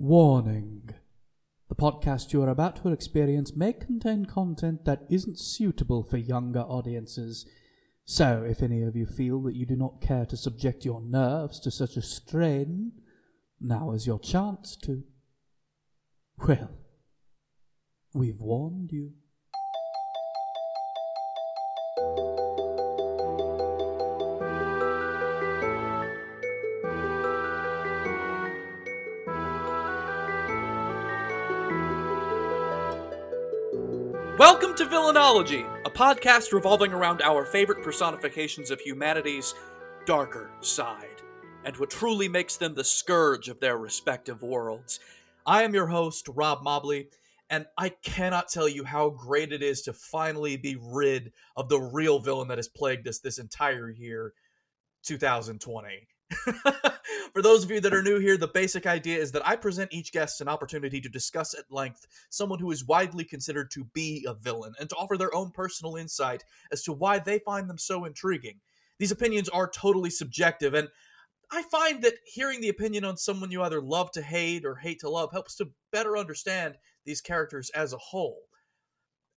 Warning. The podcast you are about to experience may contain content that isn't suitable for younger audiences. So, if any of you feel that you do not care to subject your nerves to such a strain, now is your chance to. Well, we've warned you. Welcome to Villainology, a podcast revolving around our favorite personifications of humanity's darker side, and what truly makes them the scourge of their respective worlds. I am your host, Rob Mobley, and I cannot tell you how great it is to finally be rid of the real villain that has plagued us this entire year, 2020. For those of you that are new here, the basic idea is that I present each guest an opportunity to discuss at length someone who is widely considered to be a villain and to offer their own personal insight as to why they find them so intriguing. These opinions are totally subjective, and I find that hearing the opinion on someone you either love to hate or hate to love helps to better understand these characters as a whole.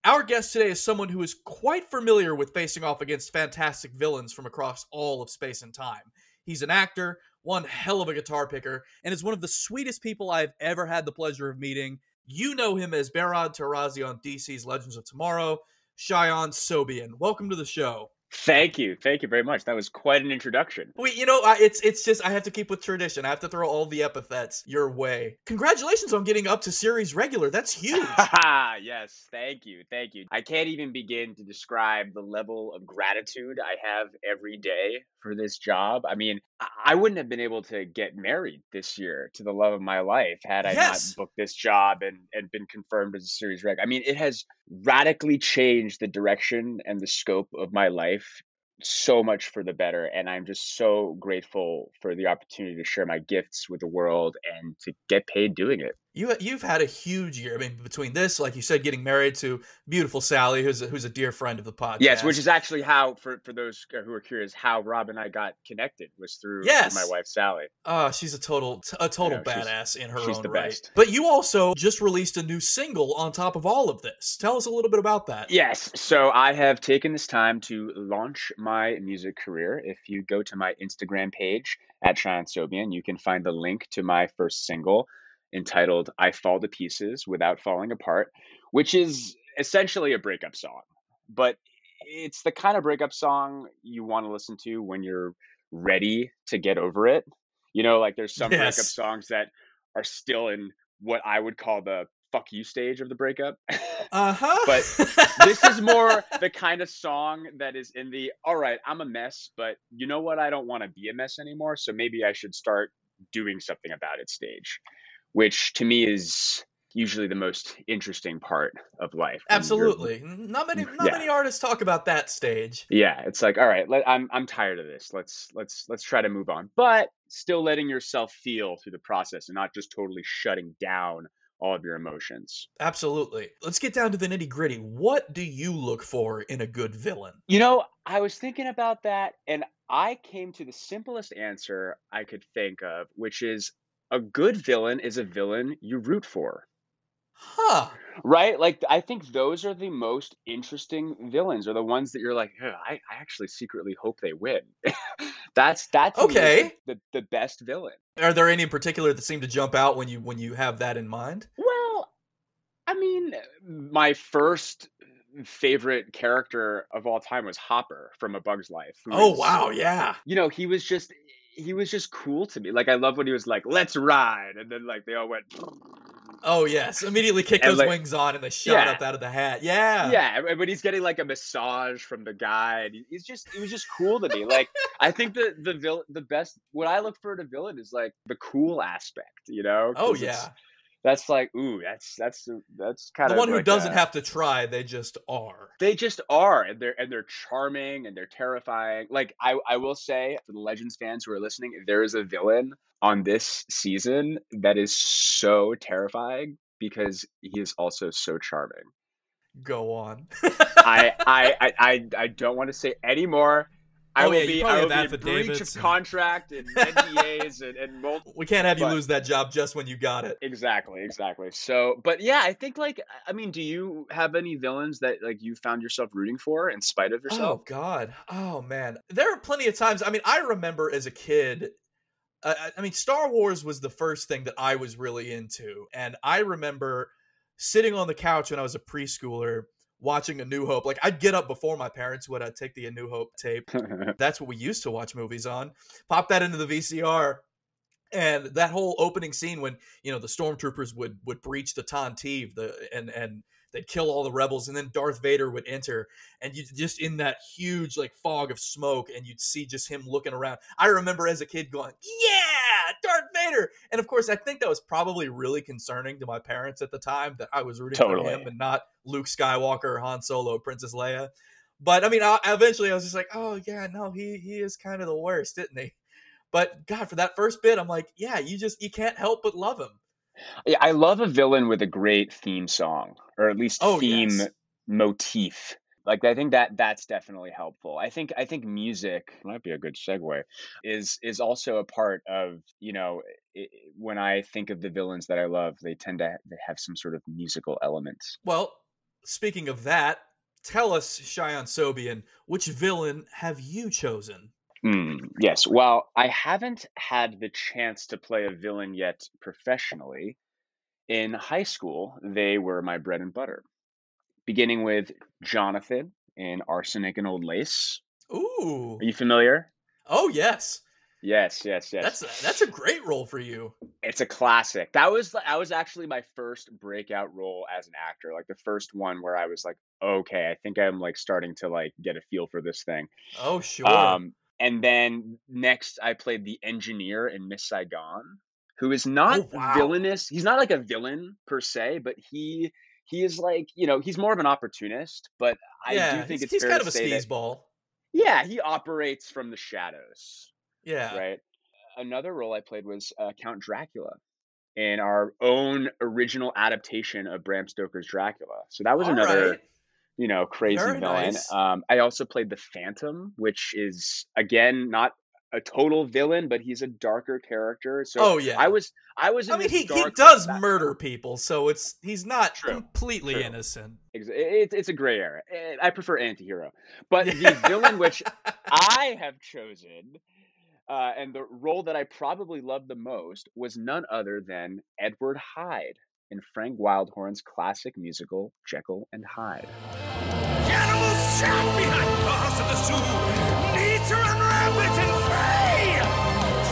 Our guest today is someone who is quite familiar with facing off against fantastic villains from across all of space and time. He's an actor, one hell of a guitar picker, and is one of the sweetest people I've ever had the pleasure of meeting. You know him as Behrad Tarazi on DC's Legends of Tomorrow, Shayan Sobhian. Welcome to the show. Thank you, thank you very much. That was quite an introduction. Wait, you know, I, it's it's just I have to keep with tradition. I have to throw all the epithets your way. Congratulations on getting up to series regular. That's huge. yes, thank you, thank you. I can't even begin to describe the level of gratitude I have every day for this job. I mean, I- wouldn't have been able to get married this year to the love of my life had I Yes. not booked this job and and been confirmed as a series reg. I mean, it has radically changed the direction and the scope of my life so much for the better and i'm just so grateful for the opportunity to share my gifts with the world and to get paid doing it You you've had a huge year. I mean, between this, like you said, getting married to beautiful Sally, who's a, who's a dear friend of the podcast. yes which is actually how for, for those who are curious how rob and i got connected was through, through Yes. my wife sally Oh, she's a total a total know, badass in her she's own the right. best. But you also just released a new single on top of all of this. Tell us a little bit about that. Yes. So I have taken this time to launch my music career. If you go to my Instagram page at Shayan Sobhian, you can find the link to my first single entitled I Fall to Pieces Without Falling Apart, which is essentially a breakup song. But it's the kind of breakup song you want to listen to when you're ready to get over it. You know, like there's some breakup songs that are still in what I would call the fuck you stage of the breakup. Uh huh. But this is more the kind of song that is in the all right, I'm a mess, but you know what? I don't want to be a mess anymore. So maybe I should start doing something about it stage, which to me is usually the most interesting part of life. absolutely. Not many not Yeah. many artists talk about that stage. Yeah, it's like all right, let, I'm I'm tired of this. Let's let's let's try to move on, but still letting yourself feel through the process and not just totally shutting down all of your emotions. Absolutely. Let's get down to the nitty gritty. What do you look for in a good villain? You know, I was thinking about that and I came to the simplest answer I could think of, which is a good villain is a villain you root for. Huh. Right? Like I think those are the most interesting villains, or the ones that you're like, I, I actually secretly hope they win. that's that's Okay. the, the best villain. Are there any in particular that seem to jump out when you when you have that in mind? Well, I mean, my first favorite character of all time was Hopper from A Bug's Life. Oh wow, yeah. you know, he was just he was just cool to me. Like I love when he was like, "Let's ride," and then like they all went, Oh yes. Immediately kick And, those like- wings on and they shot Yeah. up out of the hat. Yeah. yeah. and- But he's getting like a massage from the guy, and he's just it was just cool to me. Like I think the the vil- the best what I look for in a villain is like the cool aspect, you know? Oh yeah. That's like ooh, that's that's that's kind The of the one who like doesn't a- have to try, they just are. They just are, and they're and they're charming and they're terrifying. Like I, I will say for the Legends fans who are listening, there is a villain on this season that is so terrifying because he is also so charming. Go on. I, I, I, I, I don't want to say any more. I Oh, will yeah, be, I will be in breach of contract and NDAs and, and multiple. We can't have you But- lose that job just when you got it. Exactly, exactly. So, but yeah, I think like, I mean, do you have any villains that like you found yourself rooting for in spite of yourself? Oh God. Oh man. There are plenty of times. I mean, I remember as a kid. Uh, I mean, Star Wars was the first thing that I was really into, and I remember sitting on the couch when I was a preschooler watching A New Hope. Like I'd get up before my parents would. I'd take the A New Hope tape. That's what we used to watch movies on. Pop that into the VCR. And that whole opening scene when you know the stormtroopers would would breach the Tantive, the and and they'd kill all the rebels, and then Darth Vader would enter, and you just in that huge like fog of smoke, and you'd see just him looking around. I remember as a kid going, "Yeah, Darth Vader!" And of course, I think that was probably really concerning to my parents at the time that I was rooting for him and not Luke Skywalker, Han Solo, Princess Leia. But I mean, I, eventually I was just like, "Oh yeah, no, he he is kind of the worst, isn't he?" But God, for that first bit, I'm like, "Yeah, you just you can't help but love him." Yeah, I love a villain with a great theme song, or at least Oh, theme yes. motif. Like I think that that's definitely helpful. I think I think music might be a good segue. Is is also a part of you know i when I think of the villains that I love, they tend to they have some sort of musical elements. Well, speaking of that, tell us, Shayan Sobhian, which villain have you chosen? Mm, yes. Well, I haven't had the chance to play a villain yet professionally. In high school, they were my bread and butter. Beginning with Jonathan in Arsenic and Old Lace. Ooh. Are you familiar? Oh yes. Yes, yes, yes. That's a, that's a great role for you. it's a classic. That was that was actually my first breakout role as an actor. Like the first one where I was like, okay, I think I'm like starting to like get a feel for this thing. Oh sure. Um, and then next, I played the engineer in Miss Saigon, who is not Oh, wow. villainous. He's not like a villain per se, but he he is like you know he's more of an opportunist. But I yeah, do think he's, it's he's fair kind to of a say that skis ball. yeah, he operates from the shadows, Yeah. right? Another role I played was uh, Count Dracula in our own original adaptation of Bram Stoker's Dracula. So that was All another right. You know, crazy Very villain. nice. Um, I also played the Phantom, which is again not a total villain, but he's a darker character. So oh yeah. I was, I was. In I mean, he, he does background. murder people, so it's he's not True, completely true. innocent. It's it's a gray area. Eh, I prefer anti-hero, but the villain which I have chosen, uh, and the role that I probably loved the most was none other than Edward Hyde in Frank Wildhorn's classic musical Jekyll and Hyde. Animals behind bars of the zoo. Rampant and fray.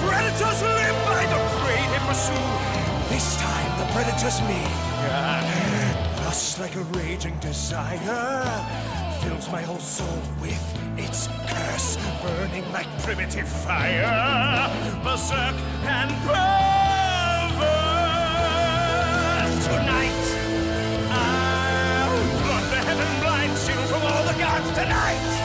Predators live by the prey they pursue. This time the predator's me. Like a raging desire fills my whole soul with its curse, burning like primitive fire. Berserk and tonight.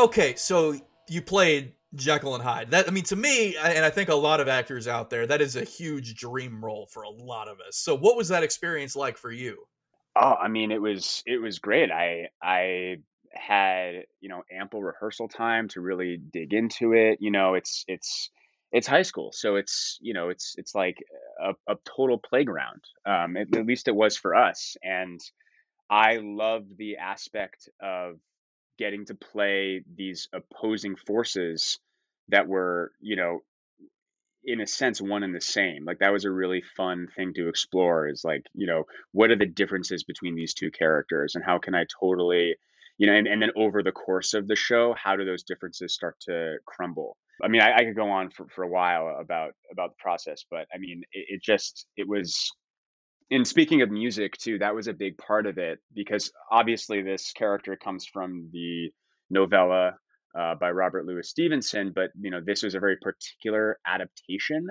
Okay, so you played Jekyll and Hyde. That I mean, to me, and I think a lot of actors out there, that is a huge dream role for a lot of us. So, what was that experience like for you? Oh, I mean, it was it was great. I I had you know ample rehearsal time to really dig into it. You know, it's it's it's high school, so it's you know it's it's like a, a total playground. Um, at, at least it was for us, and I loved the aspect of getting to play these opposing forces that were, you know, in a sense one and the same. Like that was a really fun thing to explore is like, you know, what are the differences between these two characters and how can I totally, you know, and, and then over the course of the show, how do those differences start to crumble? I mean, I, I could go on for, for a while about about the process, but I mean, it, it just it was and speaking of music too, that was a big part of it because obviously this character comes from the novella uh, by Robert Louis Stevenson, but you know this was a very particular adaptation,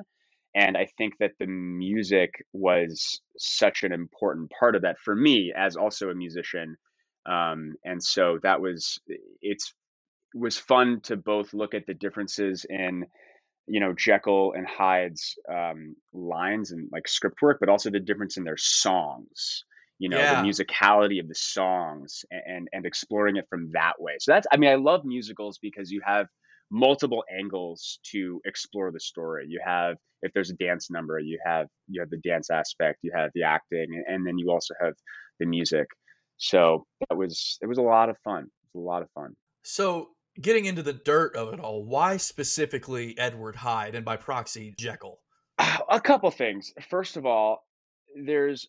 and I think that the music was such an important part of that for me as also a musician, um, and so that was it's was fun to both look at the differences in you know Jekyll and Hyde's um, lines and like script work, but also the difference in their songs. You know, Yeah. the musicality of the songs and, and and exploring it from that way. So that's I mean, I love musicals because you have multiple angles to explore the story. You have if there's a dance number, you have you have the dance aspect, you have the acting, and, and then you also have the music. So that was it was a lot of fun. It was a lot of fun. So, getting into the dirt of it all, why specifically Edward Hyde and by proxy Jekyll? a couple things. First of all, there's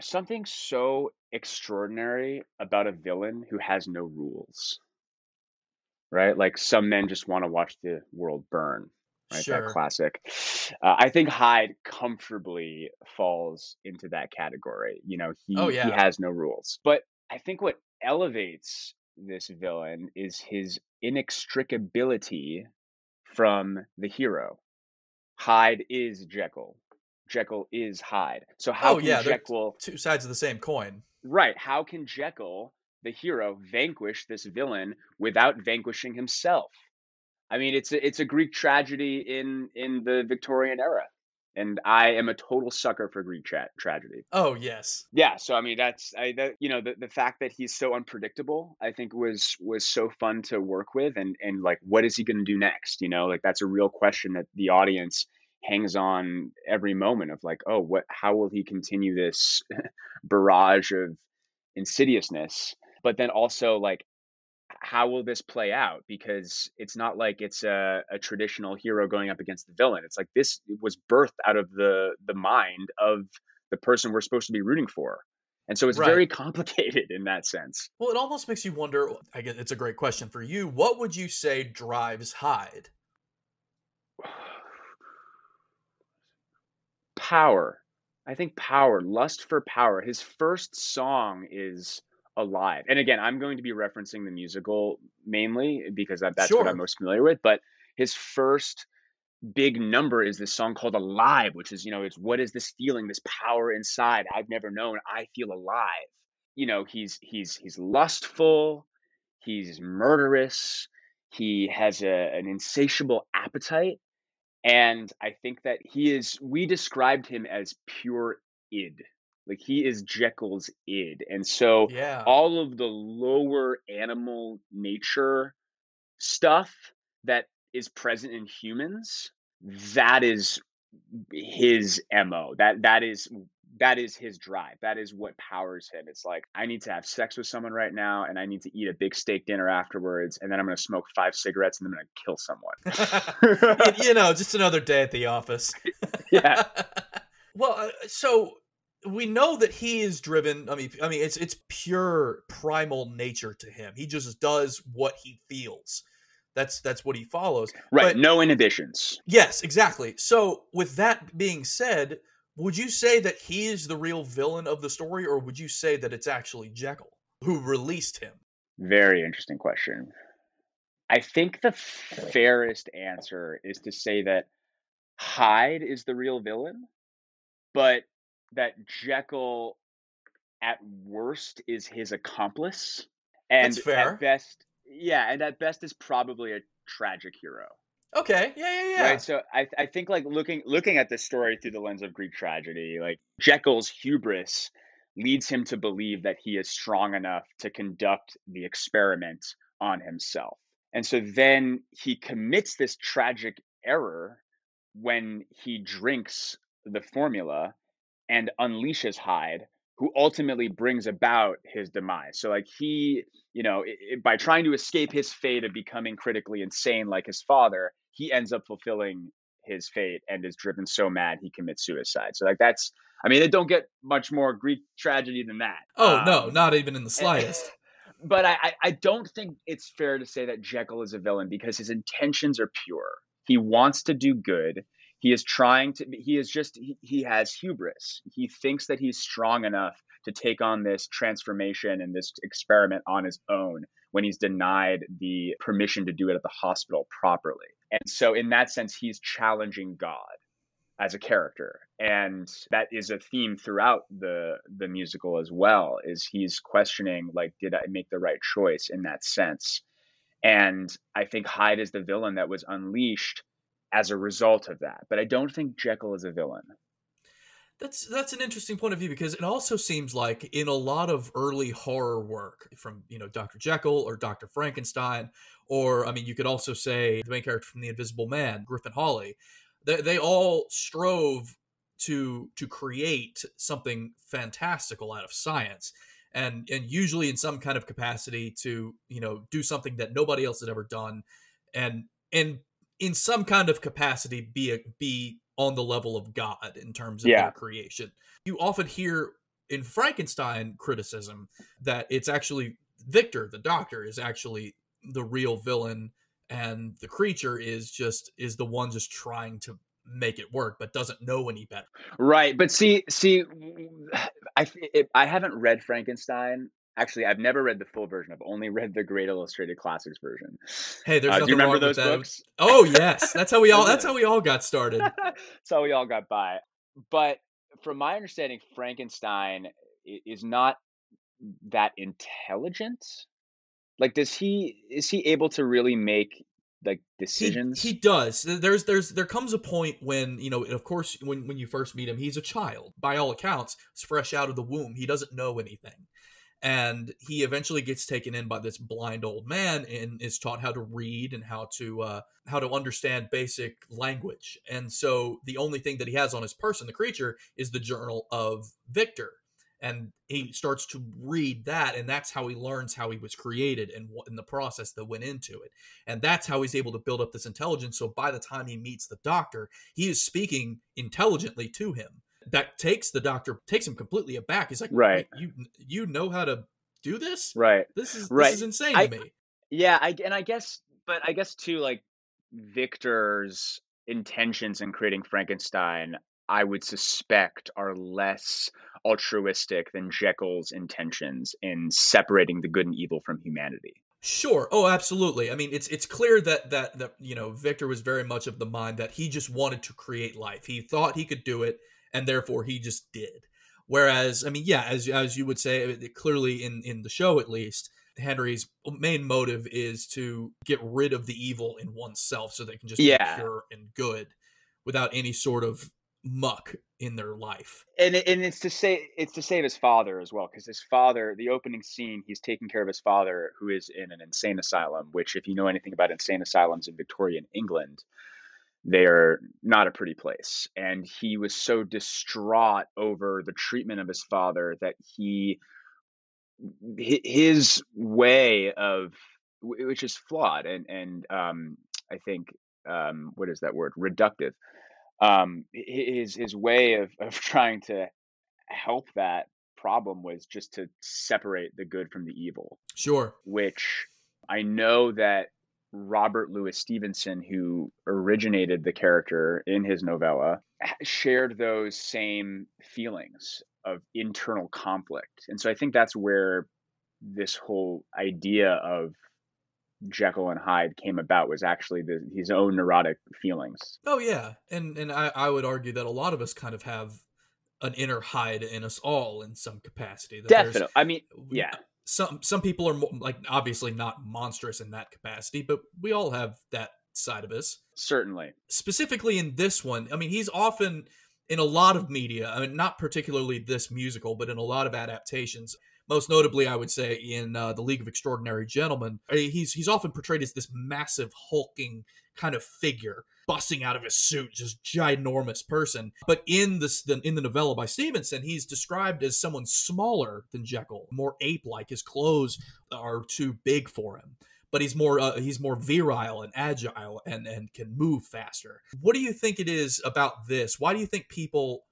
something so extraordinary about a villain who has no rules, right? Like some men just want to watch the world burn, right? Sure. That classic. Uh, I think Hyde comfortably falls into that category. You know, he Oh, he has no rules. But I think what elevates this villain is his inextricability from the hero. Hyde is Jekyll. Jekyll is Hyde. So how Oh, can yeah, Jekyll Two sides of the same coin. right, how can Jekyll, the hero, vanquish this villain without vanquishing himself? I mean, it's a, it's a Greek tragedy in in the Victorian era. And I am a total sucker for Greek tra- tragedy. Oh, yes. Yeah, so I mean that's I that you know the, the fact that he's so unpredictable I think was was so fun to work with and and like what is he going to do next, you know? Like that's a real question that the audience hangs on every moment of like, oh, what how will he continue this barrage of insidiousness? But then also like how will this play out? Because it's not like it's a, a traditional hero going up against the villain. It's like this was birthed out of the the mind of the person we're supposed to be rooting for. And so it's Right. very complicated in that sense. Well, it almost makes you wonder. I guess it's a great question for you. What would you say drives Hyde? Power. I think power, lust for power. His first song is Alive. And again, I'm going to be referencing the musical mainly because that, that's what I'm most familiar with. But his first big number is this song called Alive, which is, you know, it's what is this feeling, this power inside I've never known. I feel alive. You know, he's he's he's lustful, he's murderous, he has a, an insatiable appetite. And I think that he is we described him as pure id. Like he is Jekyll's id. And so Yeah. all of the lower animal nature stuff that is present in humans that is his mo that that is that is his drive that is what powers him it's like i need to have sex with someone right now and i need to eat a big steak dinner afterwards and then i'm going to smoke five cigarettes and then i'm going to kill someone you, know, just another day at the office. yeah well, uh, so we know that he is driven. I mean, I mean, it's it's pure primal nature to him. He just does what he feels. That's that's what he follows. right But- no inhibitions Yes, exactly. So, with that being said, would you say that he is the real villain of the story, or would you say that it's actually Jekyll who released him? Very interesting question. I think the fairest answer is to say that Hyde is the real villain, but that Jekyll at worst is his accomplice. And That's fair. at best, yeah, and at best is probably a tragic hero. Okay, yeah, yeah, yeah. Right. So I I think like looking looking at this story through the lens of Greek tragedy, like Jekyll's hubris leads him to believe that he is strong enough to conduct the experiment on himself. And so then he commits this tragic error when he drinks the formula and unleashes Hyde who ultimately brings about his demise. So like he, you know, i- i- by trying to escape his fate of becoming critically insane like his father, he ends up fulfilling his fate and is driven so mad he commits suicide. So like that's I mean, it don't get much more Greek tragedy than that. Oh no, Um, not even in the and- slightest. but I, I, I don't think it's fair to say that Jekyll is a villain because his intentions are pure. He wants to do good. He is trying to. He is just. He, has hubris. He thinks that he's strong enough to take on this transformation and this experiment on his own when he's denied the permission to do it at the hospital properly. And so, in that sense, he's challenging God as a character and that is a theme throughout the the musical as well is he's questioning like did i make the right choice in that sense and i think hyde is the villain that was unleashed as a result of that but i don't think jekyll is a villain That's that's an interesting point of view because it also seems like in a lot of early horror work from you know Dr. Jekyll or Dr. Frankenstein or I mean you could also say the main character from The Invisible Man, Griffin Hawley, they they all strove to to create something fantastical out of science and and usually in some kind of capacity to you know do something that nobody else had ever done and and in some kind of capacity be a, be on the level of God in terms of Yeah. their creation. You often hear in Frankenstein criticism that it's actually Victor, the doctor, is actually the real villain, and the creature is just is the one just trying to make it work, but doesn't know any better. right but see see i i haven't read frankenstein actually i've never read the full version i've only read the great illustrated classics version Hey, there's Uh, nothing do you remember those books Oh yes, that's how we all. That's how we all got started. That's how we all got by. But from my understanding, Frankenstein is not that intelligent. Like, does he is he able to really make like He, decisions? he does. There's there's there comes a point when you know, of course, when when you first meet him, he's a child. By all accounts, he's fresh out of the womb. He doesn't know anything, and he eventually gets taken in by this blind old man and is taught how to read and how to uh, how to understand basic language. And so the only thing that he has on his person, the creature, is the journal of Victor. And he starts to read that, and that's how he learns how he was created and what in the process that went into it and that's how he's able to build up this intelligence so by the time he meets the doctor he is speaking intelligently to him that takes the doctor takes him completely aback he's like Right. You you know how to do this right. this is Right. this is insane I- to me Yeah, I and I guess, but I guess too, like Victor's intentions in creating Frankenstein, I would suspect are less altruistic than Jekyll's intentions in separating the good and evil from humanity. Sure. Oh, absolutely. I mean, it's it's clear that that that you know Victor was very much of the mind that he just wanted to create life. He thought he could do it, and therefore he just did. Whereas, I mean, yeah, as as you would say, clearly in in the show at least, Henry's main motive is to get rid of the evil in oneself, so they can just Yeah. be pure and good, without any sort of muck in their life. and and it's to say it's to save his father as well because his father the opening scene he's taking care of his father who is in an insane asylum which if you know anything about insane asylums in victorian england they are not a pretty place. And he was so distraught over the treatment of his father that he his way of which is flawed and and um i think um what is that word? Reductive. Um his his way of of trying to help that problem was just to separate the good from the evil. Sure. which i know that robert louis stevenson who originated the character in his novella shared those same feelings of internal conflict. And so i think that's where this whole idea of jekyll and hyde came about was actually the, his own neurotic feelings. Oh yeah, and and I, I would argue that a lot of us kind of have an inner Hyde in us all in some capacity. That definitely i mean yeah some some people are mo- like obviously not monstrous in that capacity, but we all have that side of us. certainly Specifically in this one, I mean, he's often in a lot of media. I mean, not particularly this musical, but in a lot of adaptations. Most notably, I would say in uh, the League of Extraordinary Gentlemen, he's he's often portrayed as this massive hulking kind of figure busting out of his suit, just ginormous person. But in this, the, in the novella by Stevenson, he's described as someone smaller than Jekyll, more ape-like. His clothes are too big for him but he's more uh, he's more virile and agile and and can move faster. What do you think it is about this? Why do you think people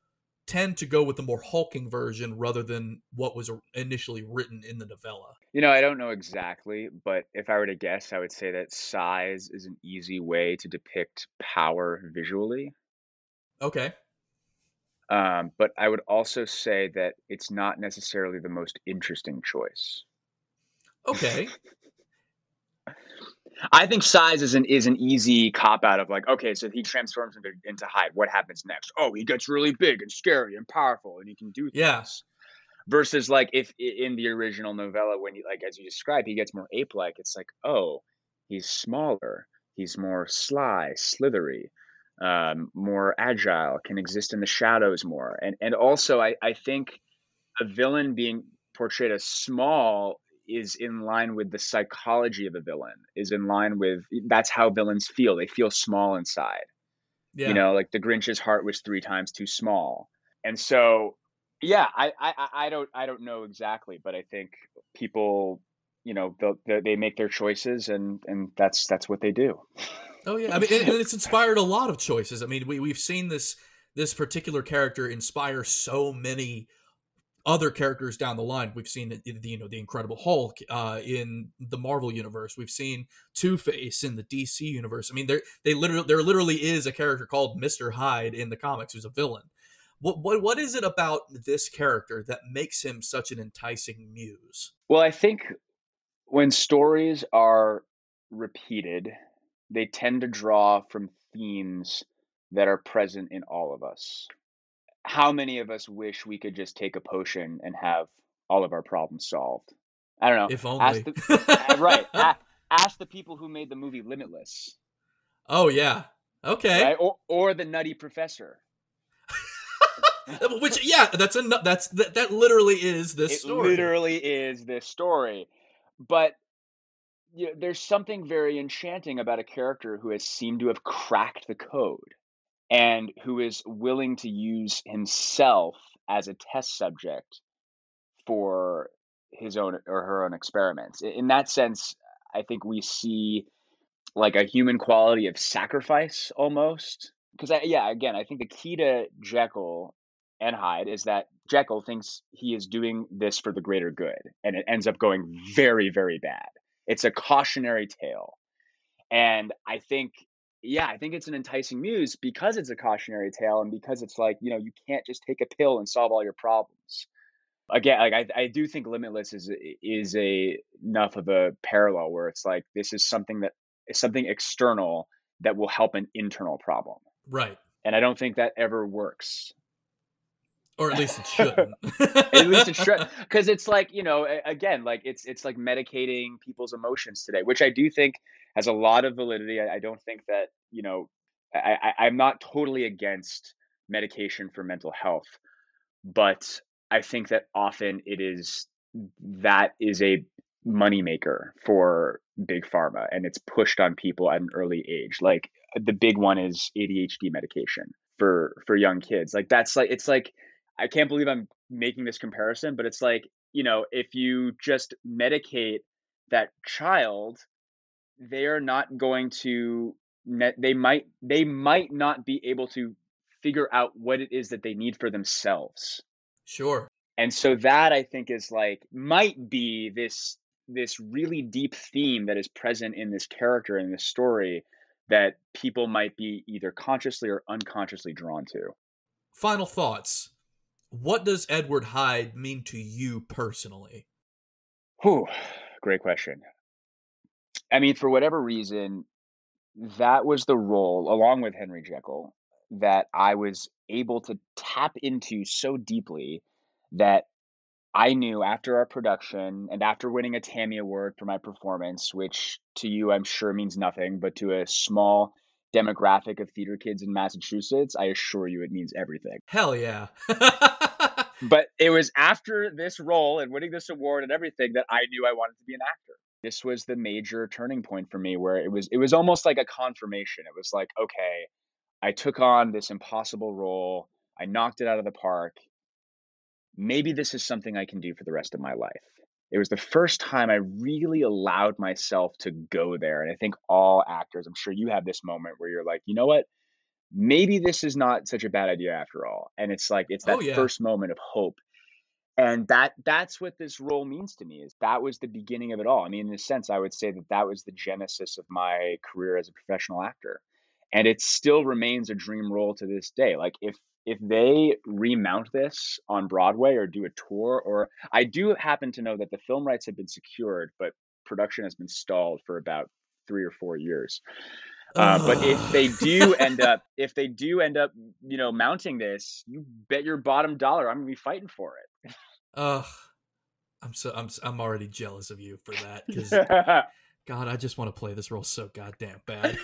tend to go with the more hulking version rather than what was initially written in the novella? You know, I don't know exactly, but if I were to guess, I would say that size is an easy way to depict power visually. Okay. Um, but I would also say that it's not necessarily the most interesting choice. Okay. I think size is an is an easy cop out of like, okay, so he transforms into into Hyde. What happens next? Oh, he gets really big and scary and powerful, and he can do things. Yeah. Versus like if in the original novella, when he like as you describe, he gets more ape like. It's like, oh, he's smaller, he's more sly, slithery, um, more agile, can exist in the shadows more, and and also I I think a villain being portrayed as small is in line with the psychology of a villain is in line with that's how villains feel. They feel small inside. Yeah. you know like the grinch's heart was three times too small. And so yeah I, I i don't i don't know exactly but i think people you know they they make their choices and and that's that's what they do. Oh yeah. I mean and it's inspired a lot of choices. I mean we, we've seen this this particular character inspire so many other characters down the line. We've seen the, you know the Incredible Hulk uh, in the Marvel universe. We've seen Two Face in the DC universe. I mean, there they literally there literally is a character called Mister Hyde in the comics who's a villain. What what what is it about this character that makes him such an enticing muse? Well, I think when stories are repeated, they tend to draw from themes that are present in all of us how many of us wish we could just take a potion and have all of our problems solved? I don't know. If only. The, right. ask the people who made the movie Limitless. Oh yeah. Okay. Right? Or or the Nutty Professor. Which yeah, that's a that's that, that literally is this it story. Literally is this story, but you know, there's something very enchanting about a character who has seemed to have cracked the code and who is willing to use himself as a test subject for his own or her own experiments. In that sense, I think we see like a human quality of sacrifice almost. Because, yeah, again, I think the key to Jekyll and Hyde is that Jekyll thinks he is doing this for the greater good, and it ends up going very, very bad. It's a cautionary tale. And I think yeah, I think it's an enticing muse because it's a cautionary tale and because it's like, you know, you can't just take a pill and solve all your problems. Again, like I, I do think Limitless is is a enough of a parallel where it's like this is something that is something external that will help an internal problem. Right. And I don't think that ever works. Or at least it shouldn't. at least it should, because it's like you know, again, like it's it's like medicating people's emotions today, which I do think has a lot of validity. I, I don't think that you know I, I, I'm not totally against medication for mental health, but I think that often it is that is a moneymaker for big pharma and it's pushed on people at an early age. Like the big one is ADHD medication for for young kids. Like that's like it's like I can't believe I'm making this comparison, but it's like, you know, if you just medicate that child they are not going to they might they might not be able to figure out what it is that they need for themselves. Sure. And so that i think is like might be this this really deep theme that is present in this character in this story that people might be either consciously or unconsciously drawn to. Final thoughts what does edward hyde mean to you personally? Whew, great question. I mean, for whatever reason, that was the role, along with Henry Jekyll, that I was able to tap into so deeply that I knew after our production and after winning a Tammy Award for my performance, which to you I'm sure means nothing, but to a small demographic of theater kids in Massachusetts, I assure you it means everything. Hell yeah. but it was after this role and winning this award and everything that I knew I wanted to be an actor this was the major turning point for me where it was it was almost like a confirmation. It was like, okay, I took on this impossible role. I knocked it out of the park. Maybe this is something I can do for the rest of my life. It was the first time I really allowed myself to go there. And I think all actors, I'm sure you have this moment where you're like, you know what? Maybe this is not such a bad idea after all. And it's like, it's that Oh, yeah. first moment of hope and that that's what this role means to me is that was the beginning of it all i mean in a sense i would say that that was the genesis of my career as a professional actor and it still remains a dream role to this day like if if they remount this on broadway or do a tour or i do happen to know that the film rights have been secured but production has been stalled for about three or four years uh, but if they do end up if they do end up you know mounting this you bet your bottom dollar i'm gonna be fighting for it Ugh. I'm so I'm I'm already jealous of you for that because God, I just want to play this role so goddamn bad.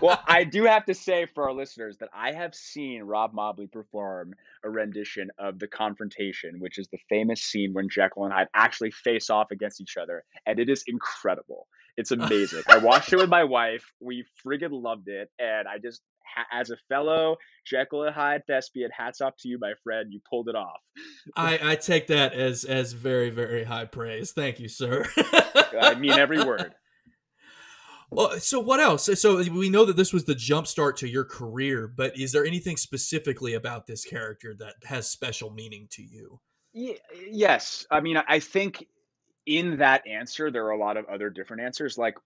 Well, I do have to say for our listeners that I have seen Rob Mobley perform a rendition of The Confrontation, which is the famous scene when Jekyll and Hyde actually face off against each other, and it is incredible. It's amazing. I watched it with my wife. We friggin' loved it, and I just, ha- as a fellow Jekyll and Hyde thespian, hats off to you, my friend. You pulled it off. I I take that as as very very high praise. Thank you, sir. I mean every word. Well, so what else? So we know that this was the jump start to your career, but is there anything specifically about this character that has special meaning to you? Ye- yes, I mean I think in that answer there are a lot of other different answers. Like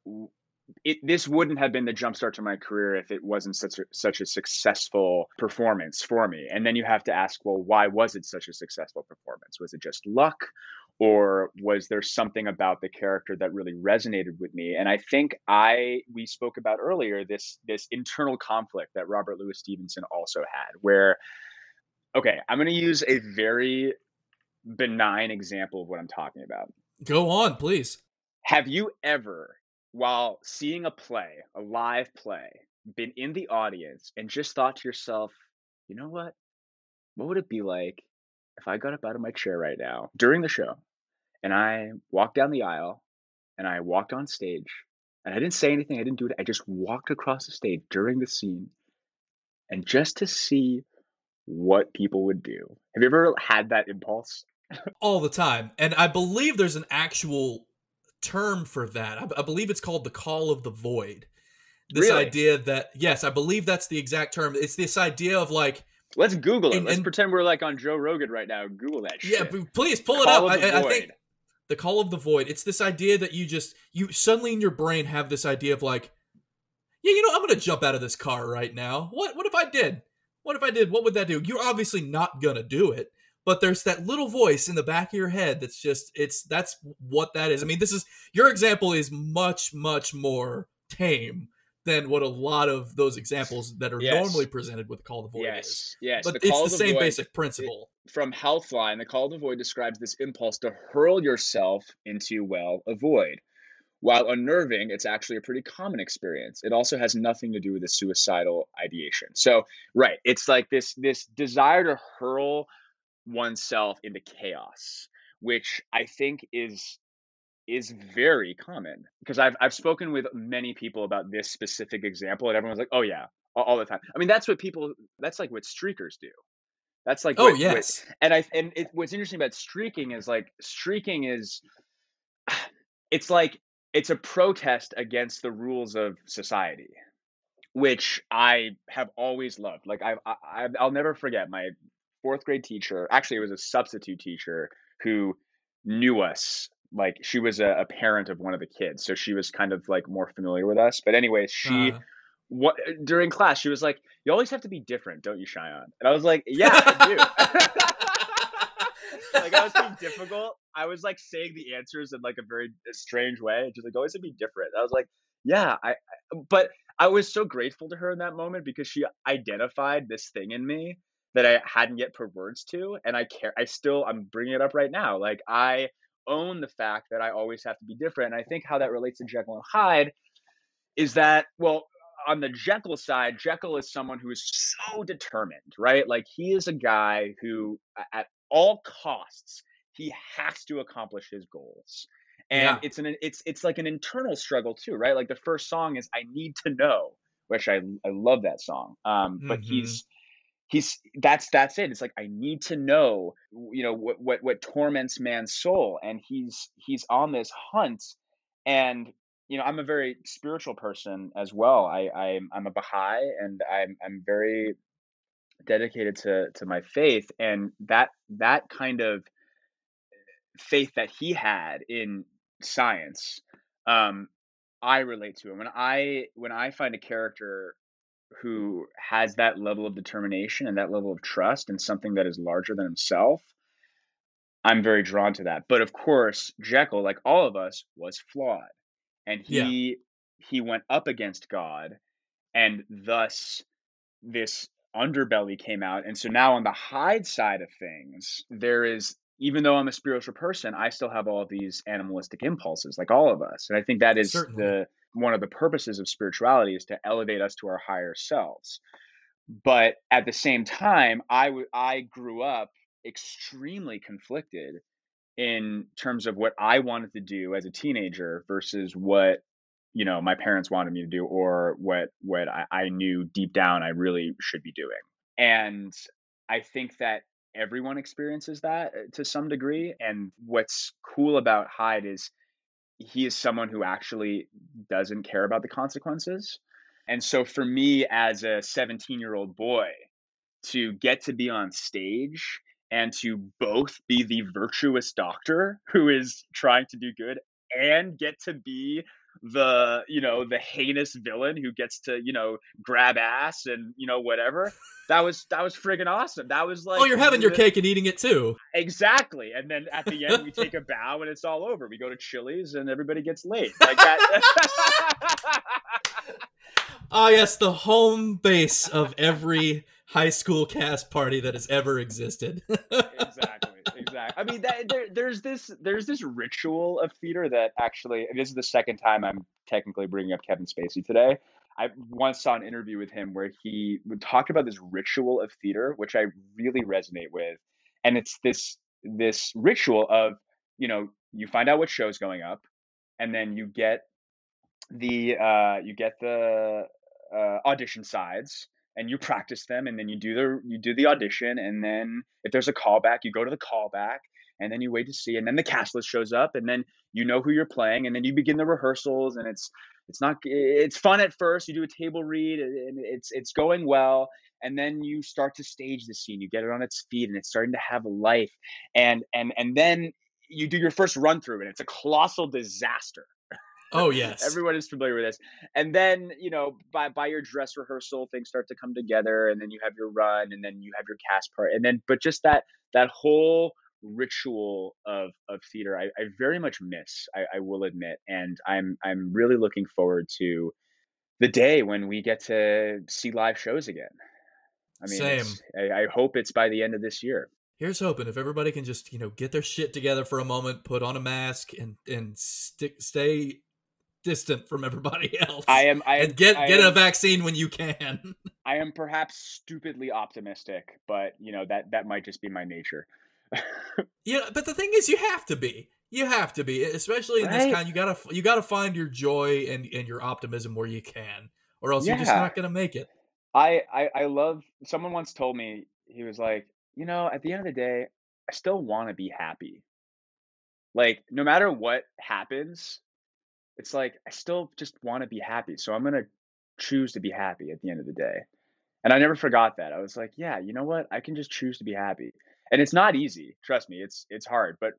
it, this wouldn't have been the jumpstart to my career if it wasn't such a, such a successful performance for me. And then you have to ask, well, why was it such a successful performance? Was it just luck, or was there something about the character that really resonated with me? And I think I we spoke about earlier this this internal conflict that Robert Louis Stevenson also had, where okay, I'm going to use a very benign example of what I'm talking about. Go on, please. Have you ever, while seeing a play, a live play, been in the audience and just thought to yourself, you know what? What would it be like if I got up out of my chair right now during the show and I walked down the aisle and I walked on stage and I didn't say anything, I didn't do it, I just walked across the stage during the scene and just to see what people would do. Have you ever had that impulse? All the time, and I believe there's an actual term for that. I, I believe it's called the call of the void. This Really? idea that yes, I believe that's the exact term. It's this idea of like Let's Google it. And- Let's and- pretend we're like on Joe Rogan right now. Google that shit. yeah, please pull it Call up. I, I- think. The call of the void. It's this idea that you just you suddenly in your brain have this idea of like yeah you know i'm gonna jump out of this car right now. What what if i did? What if i did? What would that do? You're obviously not gonna do it but there's that little voice in the back of your head that's just it's that's what that is. I mean this is your example is much much more tame than what a lot of those examples that are Yes. normally presented with call of the void is Yes, yes. but the it's call the the same void basic principle from Healthline. The call of the void describes this impulse to hurl yourself into well a void. While unnerving, it's actually a pretty common experience. It also has nothing to do with the suicidal ideation. So, right, it's like this this desire to hurl oneself into chaos, which I think is is very common because I've I've spoken with many people about this specific example, and everyone's like, "Oh yeah, all, all the time." I mean, that's what people. That's like what streakers do. That's like oh what, what- yes and I and it, what's interesting about streaking is like streaking is it's like it's a protest against the rules of society, which I have always loved. Like I, I I'll never forget my fourth grade teacher. Actually, it was a substitute teacher who knew us. Like she was a, a parent of one of the kids, so she was kind of like more familiar with us. But anyway, she Uh, what during class she was like, "You always have to be different, don't you, Shayan?" And I was like, "Yeah, I do." like I was being difficult. I was like saying the answers in like a very strange way, just like always to be different. I was like, "Yeah, I." I but I was so grateful to her in that moment because she identified this thing in me that I hadn't yet put words to, and I care. I still I'm bringing it up right now. Like I own the fact that I always have to be different. And I think how that relates to Jekyll and Hyde is that well on the Jekyll side, Jekyll is someone who is so determined, right? Like he is a guy who, at all costs, he has to accomplish his goals. and Yeah. it's an it's it's like an internal struggle too right like the first song is i need to know which i i love that song um but Mhm. he's he's that's that's it. It's like i need to know you know what what what torments man's soul and he's he's on this hunt and you know i'm a very spiritual person as well. I i'm, I'm a baha'i and i'm i'm very dedicated to to my faith and that that kind of faith that he had in science um i relate to him when i when i find a character who has that level of determination and that level of trust in something that is larger than himself i'm very drawn to that but of course jekyll like all of us was flawed and Yeah. he he went up against god and thus this underbelly came out and so now on the hyde side of things there is even though i'm a spiritual person i still have all these animalistic impulses like all of us and i think that is Certainly. the one of the purposes of spirituality is to elevate us to our higher selves but at the same time i w- i grew up extremely conflicted in terms of what i wanted to do as a teenager versus what you know my parents wanted me to do or what what I, I knew deep down I really should be doing. And I think that everyone experiences that uh, to some degree. And what's cool about Hyde is he is someone who actually doesn't care about the consequences. And so for me as a 17 year old boy to get to be on stage and to both be the virtuous doctor who is trying to do good and get to be the you know the heinous villain who gets to you know grab ass and you know whatever. That was that was friggin' awesome. That was oh, like oh, you're having your cake and eating it too. exactly. And then at the end we take a bow and it's all over. We go to chili's and everybody gets laid. Like that Ah, yes, the home base of every high school cast party that has ever existed. exactly exactly i mean that, there, there's this there's this ritual of theater that actually this is the second time i'm technically bringing up kevin spacey today i once saw an interview with him where he talked about this ritual of theater which i really resonate with and it's this this ritual of you know you find out what show's going up and then you get the uh you get the uh, audition sides and you practice them and then you do the you do the audition and then if there's a callback you go to the callback and then you wait to see and then the cast list shows up and then you know who you're playing and then you begin the rehearsals and it's it's not it's fun at first you do a table read and it's it's going well and then you start to stage the scene you get it on its feet and it's starting to have life and and and then you do your first run through and it's a colossal disaster oh, yes. Everyone is familiar with this. And then, you know, by by your dress rehearsal, things start to come together, and then you have your run, and then you have your cast part, and then but just that that whole ritual of of theater, I, I very much miss. I, I will admit, and I'm I'm really looking forward to the day when we get to see live shows again. I mean, Same. I, I hope it's by the end of this year. Here's hoping if everybody can just, you know, get their shit together for a moment, put on a mask and and stick stay distant from everybody else. I am. I am, and get I get am, a vaccine when you can. I am perhaps stupidly optimistic, but you know that that might just be my nature. Yeah, but the thing is, you have to be. You have to be, especially in Right. this kind. You gotta you gotta find your joy and and your optimism where you can, or else you're just not gonna make it. I, I I love someone once told me he was like, you know, at the end of the day, I still want to be happy. Like no matter what happens, it's like I still just want to be happy. So I'm going to choose to be happy at the end of the day. And I never forgot that. I was like, yeah, you know what? I can just choose to be happy. And it's not easy, trust me. It's it's hard, but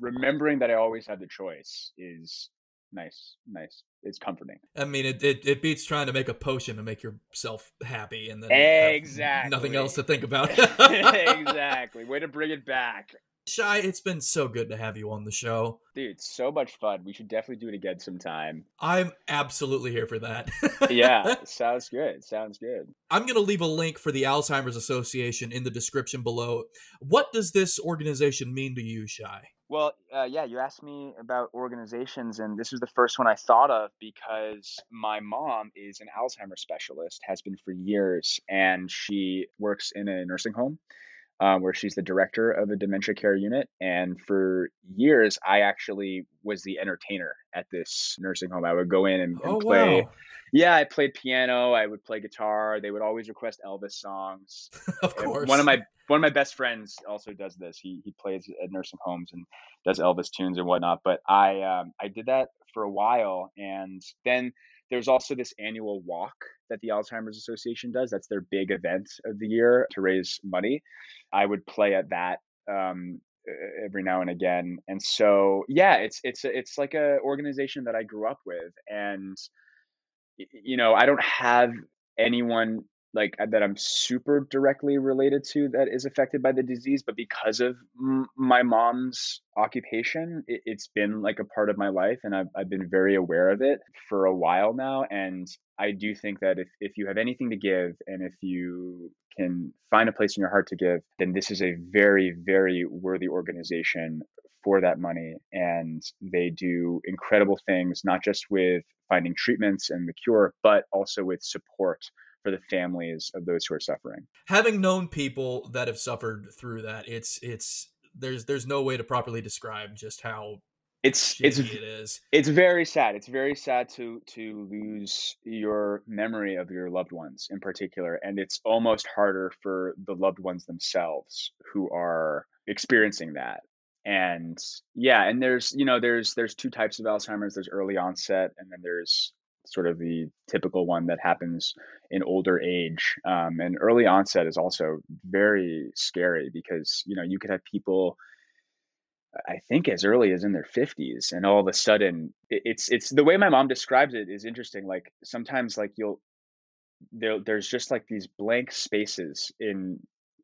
remembering that I always have the choice is nice. Nice. It's comforting. I mean, it, it it beats trying to make a potion to make yourself happy and then Exactly. nothing else to think about. exactly. Way to bring it back. Shy, it's been so good to have you on the show. Dude, so much fun. We should definitely do it again sometime. I'm absolutely here for that. Yeah, sounds good. Sounds good. I'm going to leave a link for the Alzheimer's Association in the description below. What does this organization mean to you, Shy? Well, uh, yeah, you asked me about organizations, and this was the first one I thought of because my mom is an Alzheimer's specialist, has been for years, and she works in a nursing home. Um, where she's the director of a dementia care unit. And for years, I actually was the entertainer at this nursing home. I would go in and, and Oh play. wow! Yeah, I played piano. I would play guitar. They would always request Elvis songs. of And course. One of my one of my best friends also does this. He he plays at nursing homes and does Elvis tunes and whatnot. But I um, I did that for a while, and then there's also this annual walk that the Alzheimer's Association does. That's their big event of the year to raise money. I would play at that um, every now and again, and so yeah, it's it's it's like a organization that I grew up with, and you know I don't have anyone like uh, that I'm super directly related to that is affected by the disease, but because of m- my mom's occupation, it, it's been like a part of my life, and I've I've been very aware of it for a while now. And I do think that if if you have anything to give, and if you can find a place in your heart to give, then this is a very very worthy organization for that money, and they do incredible things, not just with finding treatments and the cure, but also with support for the families of those who are suffering. Having known people that have suffered through that, it's it's there's there's no way to properly describe just how It's it's it is. it's very sad. It's very sad to to lose your memory of your loved ones in particular, and it's almost harder for the loved ones themselves who are experiencing that. And yeah, and there's you know there's there's two types of Alzheimer's. There's early onset, and then there's sort of the typical one that happens in older age. Um, and early onset is also very scary because you know you could have people I think as early as in their 50s and all of a sudden it's it's the way my mom describes it is interesting like sometimes like you'll there there's just like these blank spaces in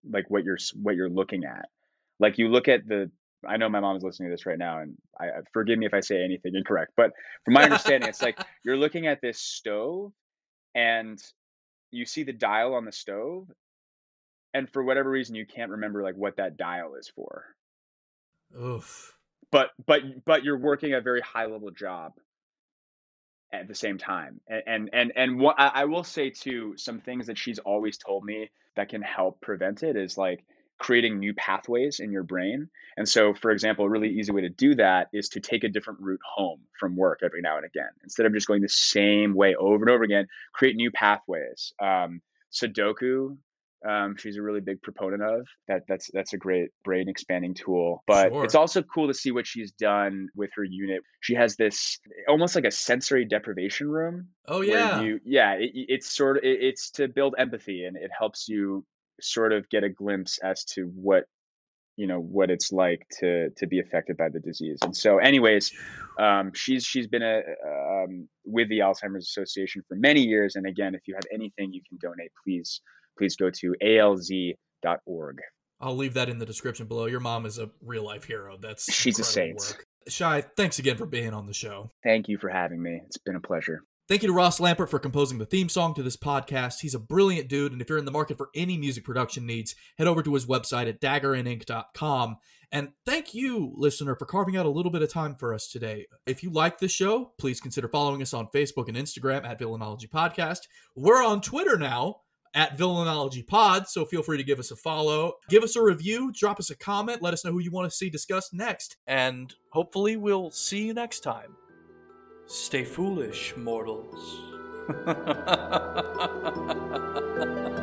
like what you're what you're looking at like you look at the I know my mom is listening to this right now and I forgive me if I say anything incorrect but from my understanding it's like you're looking at this stove and you see the dial on the stove and for whatever reason you can't remember like what that dial is for Oof. but but but you're working a very high level job at the same time and and and, and what I, I will say too some things that she's always told me that can help prevent it is like creating new pathways in your brain. And so for example a really easy way to do that is to take a different route home from work every now and again. Instead of just going the same way over and over again create new pathways. Um, sudoku um, she's a really big proponent of. That that's that's a great brain expanding tool. But Sure. it's also cool to see what she's done with her unit. She has this almost like a sensory deprivation room Oh yeah. you yeah it, it's sort of it, it's to build empathy and it helps you sort of get a glimpse as to what you know what it's like to to be affected by the disease and so anyways um, she's she's been a um, with the alzheimer's association for many years and again if you have anything you can donate please please go to alz.org I'll leave that in the description below. Your mom is a real life hero. That's She's a saint. Work. Shy, thanks again for being on the show. thank you for having me it's been a pleasure Thank you to Ross Lampert for composing the theme song to this podcast. He's a brilliant dude, and if you're in the market for any music production needs, head over to his website at daggerinink.com. And thank you, listener, for carving out a little bit of time for us today. If you like this show, please consider following us on Facebook and Instagram at Villainology Podcast. We're on Twitter now at Villainology Pod, so feel free to give us a follow. Give us a review, drop us a comment, let us know who you want to see discussed next. And hopefully, we'll see you next time. Stay foolish, mortals.